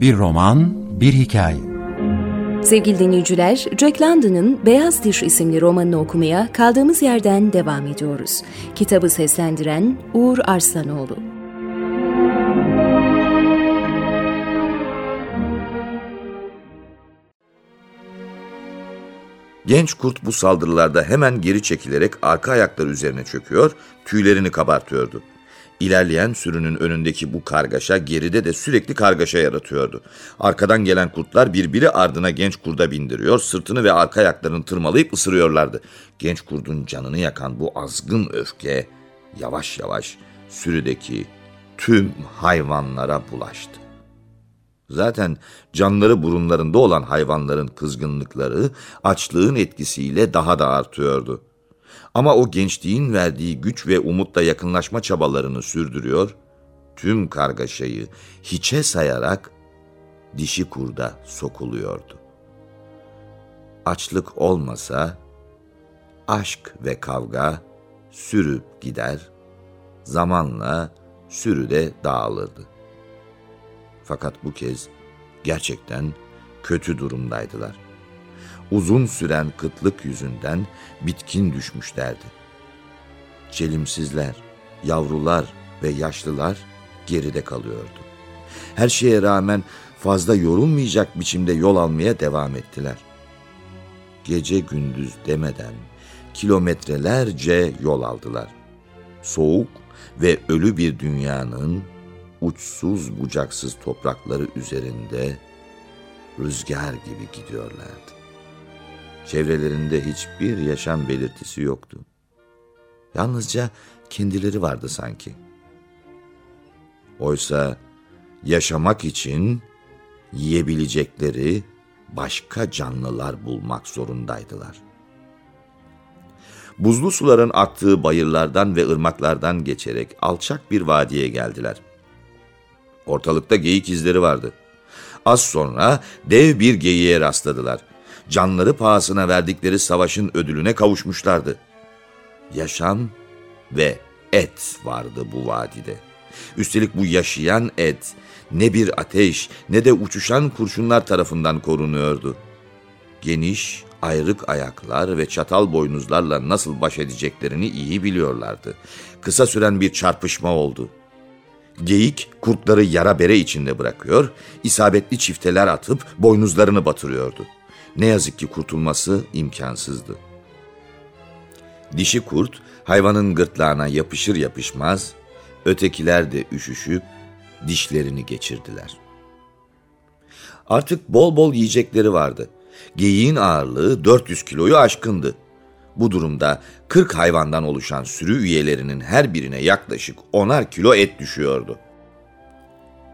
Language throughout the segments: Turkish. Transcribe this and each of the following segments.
Bir roman, bir hikaye. Sevgili dinleyiciler, Jack London'ın Beyaz Diş isimli romanını okumaya kaldığımız yerden devam ediyoruz. Kitabı seslendiren Uğur Arslanoğlu. Genç kurt bu saldırılarda hemen geri çekilerek arka ayakları üzerine çöküyor, tüylerini kabartıyordu. İlerleyen sürünün önündeki bu kargaşa geride de sürekli kargaşa yaratıyordu. Arkadan gelen kurtlar birbiri ardına genç kurda bindiriyor, sırtını ve arka ayaklarını tırmalayıp ısırıyorlardı. Genç kurdun canını yakan bu azgın öfke yavaş yavaş sürüdeki tüm hayvanlara bulaştı. Zaten canları burunlarında olan hayvanların kızgınlıkları açlığın etkisiyle daha da artıyordu. Ama o gençliğin verdiği güç ve umutla yakınlaşma çabalarını sürdürüyor, tüm kargaşayı hiçe sayarak dişi kurda sokuluyordu. Açlık olmasa aşk ve kavga sürüp gider, zamanla sürü de dağılırdı. Fakat bu kez gerçekten kötü durumdaydılar. Uzun süren kıtlık yüzünden bitkin düşmüşlerdi. Çelimsizler, yavrular ve yaşlılar geride kalıyordu. Her şeye rağmen fazla yorulmayacak biçimde yol almaya devam ettiler. Gece gündüz demeden kilometrelerce yol aldılar. Soğuk ve ölü bir dünyanın uçsuz bucaksız toprakları üzerinde rüzgar gibi gidiyorlardı. Çevrelerinde hiçbir yaşam belirtisi yoktu. Yalnızca kendileri vardı sanki. Oysa yaşamak için yiyebilecekleri başka canlılar bulmak zorundaydılar. Buzlu suların aktığı bayırlardan ve ırmaklardan geçerek alçak bir vadiye geldiler. Ortalıkta geyik izleri vardı. Az sonra dev bir geyiğe rastladılar. Canları pahasına verdikleri savaşın ödülüne kavuşmuşlardı. Yaşam ve et vardı bu vadide. Üstelik bu yaşayan et ne bir ateş ne de uçuşan kurşunlar tarafından korunuyordu. Geniş, ayrık ayaklar ve çatal boynuzlarla nasıl baş edeceklerini iyi biliyorlardı. Kısa süren bir çarpışma oldu. Geyik kurtları yara bere içinde bırakıyor, isabetli çifteler atıp boynuzlarını batırıyordu. Ne yazık ki kurtulması imkansızdı. Dişi kurt hayvanın gırtlağına yapışır yapışmaz, ötekiler de üşüşüp dişlerini geçirdiler. Artık bol bol yiyecekleri vardı. Geyiğin ağırlığı 400 kiloyu aşkındı. Bu durumda 40 hayvandan oluşan sürü üyelerinin her birine yaklaşık 10'ar kilo et düşüyordu.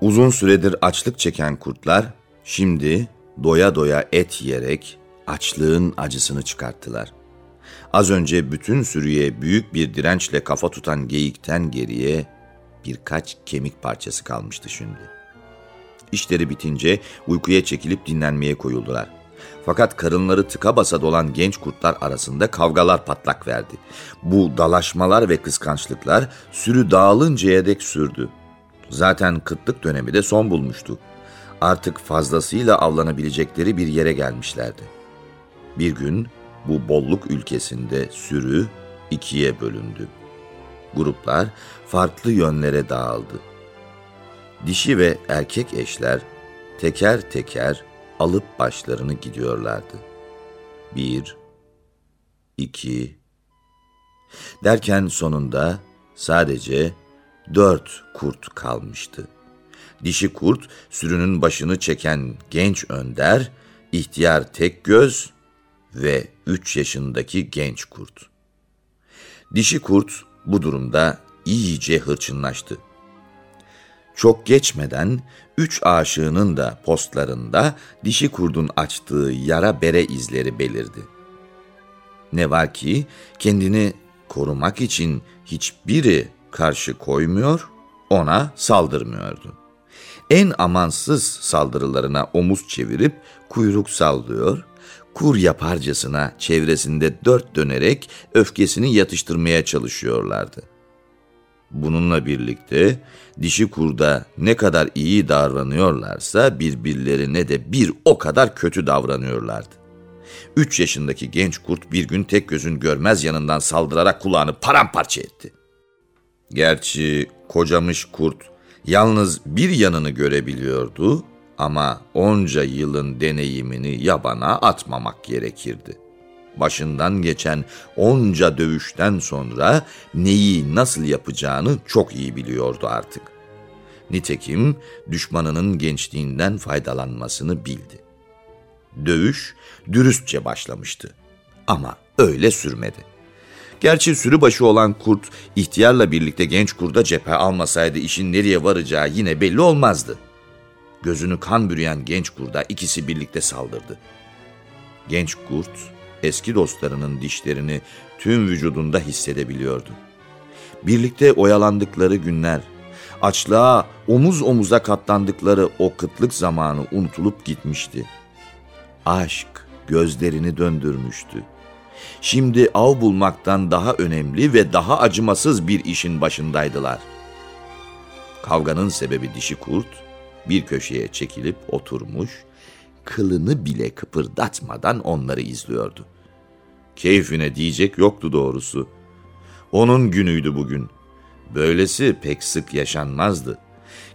Uzun süredir açlık çeken kurtlar şimdi doya doya et yiyerek açlığın acısını çıkarttılar. Az önce bütün sürüye büyük bir dirençle kafa tutan geyikten geriye birkaç kemik parçası kalmıştı şimdi. İşleri bitince uykuya çekilip dinlenmeye koyuldular. Fakat karınları tıka basa dolan genç kurtlar arasında kavgalar patlak verdi. Bu dalaşmalar ve kıskançlıklar sürü dağılıncaya dek sürdü. Zaten kıtlık dönemi de son bulmuştu. Artık fazlasıyla avlanabilecekleri bir yere gelmişlerdi. Bir gün bu bolluk ülkesinde sürü ikiye bölündü. Gruplar farklı yönlere dağıldı. Dişi ve erkek eşler teker teker alıp başlarını gidiyorlardı. Bir, iki, derken sonunda sadece dört kurt kalmıştı. Dişi kurt sürünün başını çeken genç önder, ihtiyar tek göz ve üç yaşındaki genç kurt. Dişi kurt bu durumda iyice hırçınlaştı. Çok geçmeden üç aşığının da postlarında dişi kurdun açtığı yara bere izleri belirdi. Ne var ki kendini korumak için hiçbiri karşı koymuyor, ona saldırmıyordu. En amansız saldırılarına omuz çevirip kuyruk sallıyor, kur yaparcasına çevresinde dört dönerek öfkesini yatıştırmaya çalışıyorlardı. Bununla birlikte dişi kurda ne kadar iyi davranıyorlarsa birbirlerine de bir o kadar kötü davranıyorlardı. Üç yaşındaki genç kurt bir gün tek gözün görmez yanından saldırarak kulağını paramparça etti. Gerçi kocamış kurt yalnız bir yanını görebiliyordu ama onca yılın deneyimini yabana atmamak gerekirdi. Başından geçen onca dövüşten sonra neyi nasıl yapacağını çok iyi biliyordu artık. Nitekim düşmanının gençliğinden faydalanmasını bildi. Dövüş dürüstçe başlamıştı ama öyle sürmedi. Gerçi sürübaşı olan kurt ihtiyarla birlikte genç kurda cephe almasaydı işin nereye varacağı yine belli olmazdı. Gözünü kan bürüyen genç kurda ikisi birlikte saldırdı. Genç kurt eski dostlarının dişlerini tüm vücudunda hissedebiliyordu. Birlikte oyalandıkları günler, açlığa omuz omuza katlandıkları o kıtlık zamanı unutulup gitmişti. Aşk gözlerini döndürmüştü. Şimdi av bulmaktan daha önemli ve daha acımasız bir işin başındaydılar. Kavganın sebebi dişi kurt bir köşeye çekilip oturmuş, kılını bile kıpırdatmadan onları izliyordu. Keyfine diyecek yoktu doğrusu. Onun günüydü bugün. Böylesi pek sık yaşanmazdı.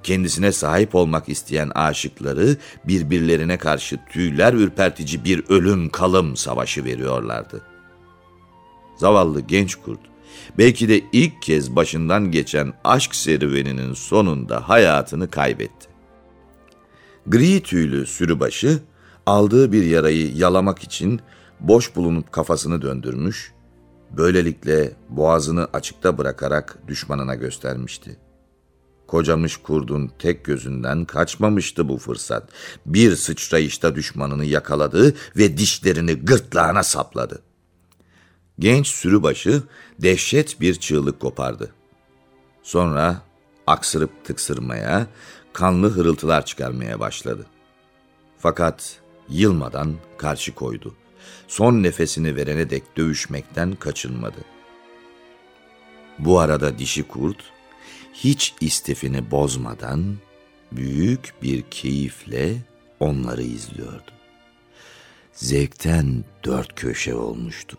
Kendisine sahip olmak isteyen aşıkları birbirlerine karşı tüyler ürpertici bir ölüm kalım savaşı veriyorlardı. Zavallı genç kurt belki de ilk kez başından geçen aşk serüveninin sonunda hayatını kaybetti. Gri tüylü sürübaşı aldığı bir yarayı yalamak için boş bulunup kafasını döndürmüş, böylelikle boğazını açıkta bırakarak düşmanına göstermişti. Kocamış kurdun tek gözünden kaçmamıştı bu fırsat. Bir sıçrayışta düşmanını yakaladı ve dişlerini gırtlağına sapladı. Genç sürübaşı dehşet bir çığlık kopardı. Sonra aksırıp tıksırmaya, kanlı hırıltılar çıkarmaya başladı. Fakat yılmadan karşı koydu. Son nefesini verene dek dövüşmekten kaçınmadı. Bu arada dişi kurt hiç istifini bozmadan büyük bir keyifle onları izliyordu. Zevkten dört köşe olmuştu.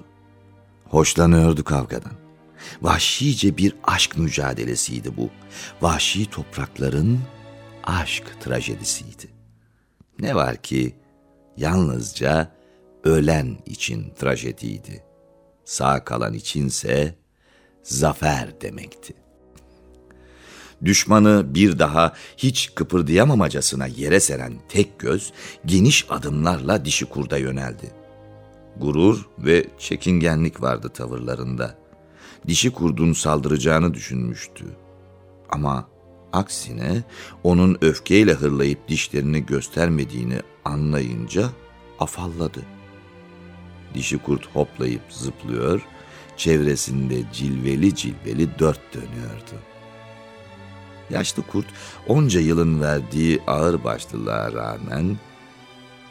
Hoşlanıyordu kavgadan. Vahşice bir aşk mücadelesiydi bu. Vahşi toprakların aşk trajedisiydi. Ne var ki yalnızca ölen için trajediydi. Sağ kalan içinse zafer demekti. Düşmanı bir daha hiç kıpırdayamamacasına yere seren tek göz geniş adımlarla dişi kurda yöneldi. Gurur ve çekingenlik vardı tavırlarında. Dişi kurdun saldıracağını düşünmüştü. Ama aksine onun öfkeyle hırlayıp dişlerini göstermediğini anlayınca afalladı. Dişi kurt hoplayıp zıplıyor, çevresinde cilveli cilveli dört dönüyordu. Yaşlı kurt onca yılın verdiği ağır başlılığa rağmen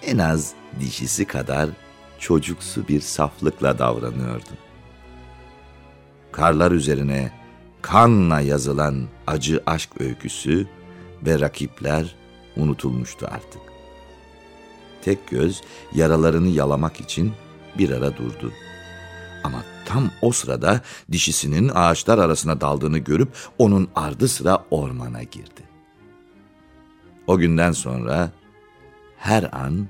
en az dişisi kadar çocuksu bir saflıkla davranıyordu. Karlar üzerine kanla yazılan acı aşk öyküsü ve rakipler unutulmuştu artık. Tek göz yaralarını yalamak için bir ara durdu. Ama tam o sırada dişisinin ağaçlar arasına daldığını görüp onun ardı sıra ormana girdi. O günden sonra her an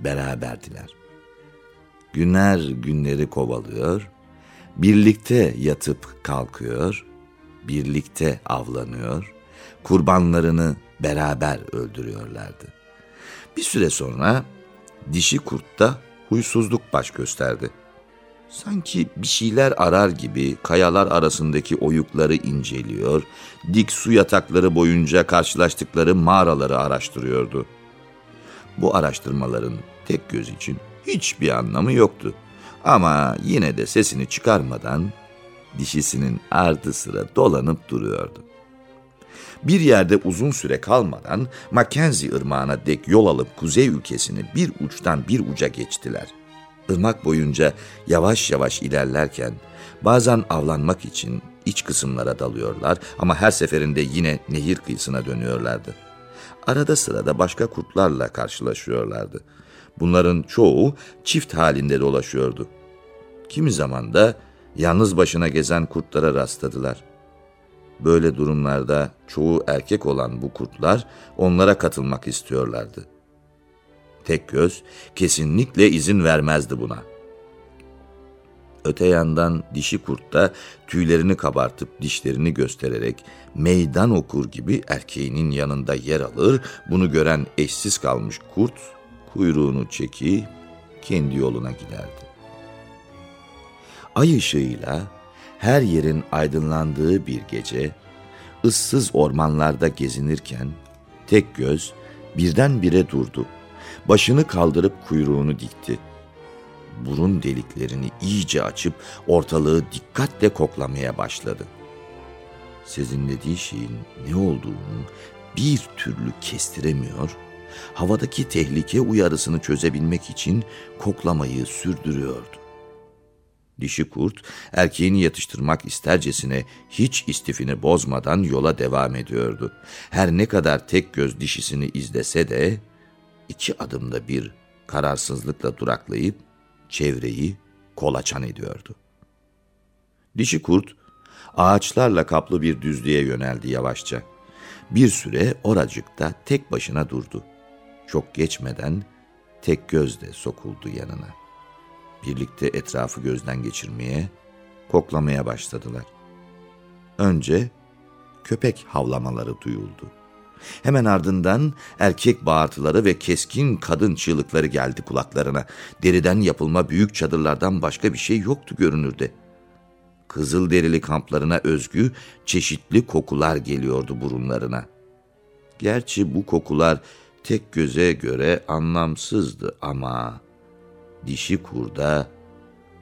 beraberdiler. Günler günleri kovalıyor, birlikte yatıp kalkıyor, birlikte avlanıyor, kurbanlarını beraber öldürüyorlardı. Bir süre sonra dişi kurtta huysuzluk baş gösterdi. Sanki bir şeyler arar gibi kayalar arasındaki oyukları inceliyor, dik su yatakları boyunca karşılaştıkları mağaraları araştırıyordu. Bu araştırmaların tek göz için hiçbir anlamı yoktu. Ama yine de sesini çıkarmadan dişisinin ardı sıra dolanıp duruyordu. Bir yerde uzun süre kalmadan Mackenzie ırmağına dek yol alıp kuzey ülkesini bir uçtan bir uca geçtiler. Irmak boyunca yavaş yavaş ilerlerken bazen avlanmak için, iç kısımlara dalıyorlar ama her seferinde yine nehir kıyısına dönüyorlardı. Arada sırada başka kurtlarla karşılaşıyorlardı. Bunların çoğu çift halinde dolaşıyordu. Kimi zaman da yalnız başına gezen kurtlara rastladılar. Böyle durumlarda çoğu erkek olan bu kurtlar onlara katılmak istiyorlardı. Tek göz kesinlikle izin vermezdi buna. Öte yandan dişi kurt da tüylerini kabartıp dişlerini göstererek meydan okur gibi erkeğinin yanında yer alır. Bunu gören eşsiz kalmış kurt kuyruğunu çeki kendi yoluna giderdi. Ay ışığıyla her yerin aydınlandığı bir gece, ıssız ormanlarda gezinirken tek göz birdenbire durdu. Başını kaldırıp kuyruğunu dikti. Burun deliklerini iyice açıp ortalığı dikkatle koklamaya başladı. Sezinlediği şeyin ne olduğunu bir türlü kestiremiyor, havadaki tehlike uyarısını çözebilmek için koklamayı sürdürüyordu. Dişi kurt erkeğini yatıştırmak istercesine hiç istifini bozmadan yola devam ediyordu. Her ne kadar tek göz dişisini izlese de iki adımda bir kararsızlıkla duraklayıp çevreyi kolaçan ediyordu. Dişi kurt ağaçlarla kaplı bir düzlüğe yöneldi yavaşça. Bir süre oracıkta tek başına durdu. Çok geçmeden tek göz de sokuldu yanına birlikte etrafı gözden geçirmeye, koklamaya başladılar. Önce köpek havlamaları duyuldu. Hemen ardından erkek bağırtıları ve keskin kadın çığlıkları geldi kulaklarına. Deriden yapılma büyük çadırlardan başka bir şey yoktu görünürde. Kızıl derili kamplarına özgü çeşitli kokular geliyordu burunlarına. Gerçi bu kokular tek göze göre anlamsızdı ama dişi kurda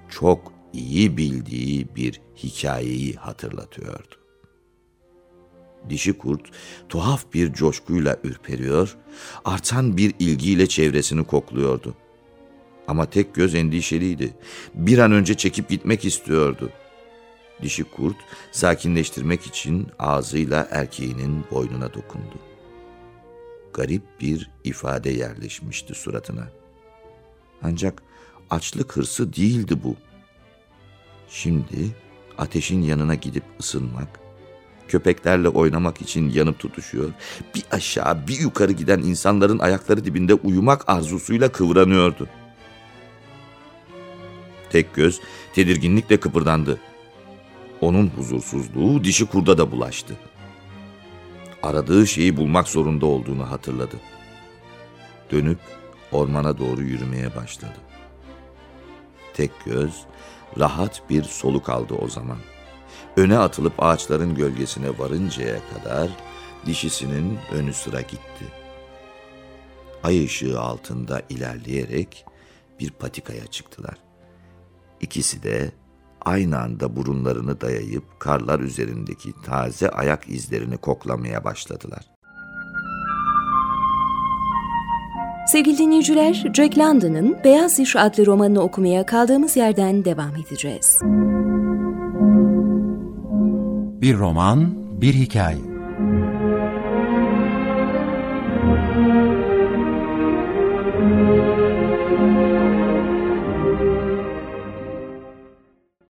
çok iyi bildiği bir hikayeyi hatırlatıyordu. Dişi kurt tuhaf bir coşkuyla ürperiyor, artan bir ilgiyle çevresini kokluyordu. Ama tek göz endişeliydi. Bir an önce çekip gitmek istiyordu. Dişi kurt sakinleştirmek için ağzıyla erkeğinin boynuna dokundu. Garip bir ifade yerleşmişti suratına. Ancak açlık hırsı değildi bu. Şimdi ateşin yanına gidip ısınmak, köpeklerle oynamak için yanıp tutuşuyor, bir aşağı bir yukarı giden insanların ayakları dibinde uyumak arzusuyla kıvranıyordu. Tek göz tedirginlikle kıpırdandı. Onun huzursuzluğu dişi kurda da bulaştı. Aradığı şeyi bulmak zorunda olduğunu hatırladı. Dönüp ormana doğru yürümeye başladı. Tek göz rahat bir soluk aldı o zaman. Öne atılıp ağaçların gölgesine varıncaya kadar dişisinin önü sıra gitti. Ay ışığı altında ilerleyerek bir patikaya çıktılar. İkisi de aynı anda burunlarını dayayıp karlar üzerindeki taze ayak izlerini koklamaya başladılar. Sevgili dinleyiciler, Jack London'ın Beyaz Diş adlı romanını okumaya kaldığımız yerden devam edeceğiz. Bir roman, bir hikaye.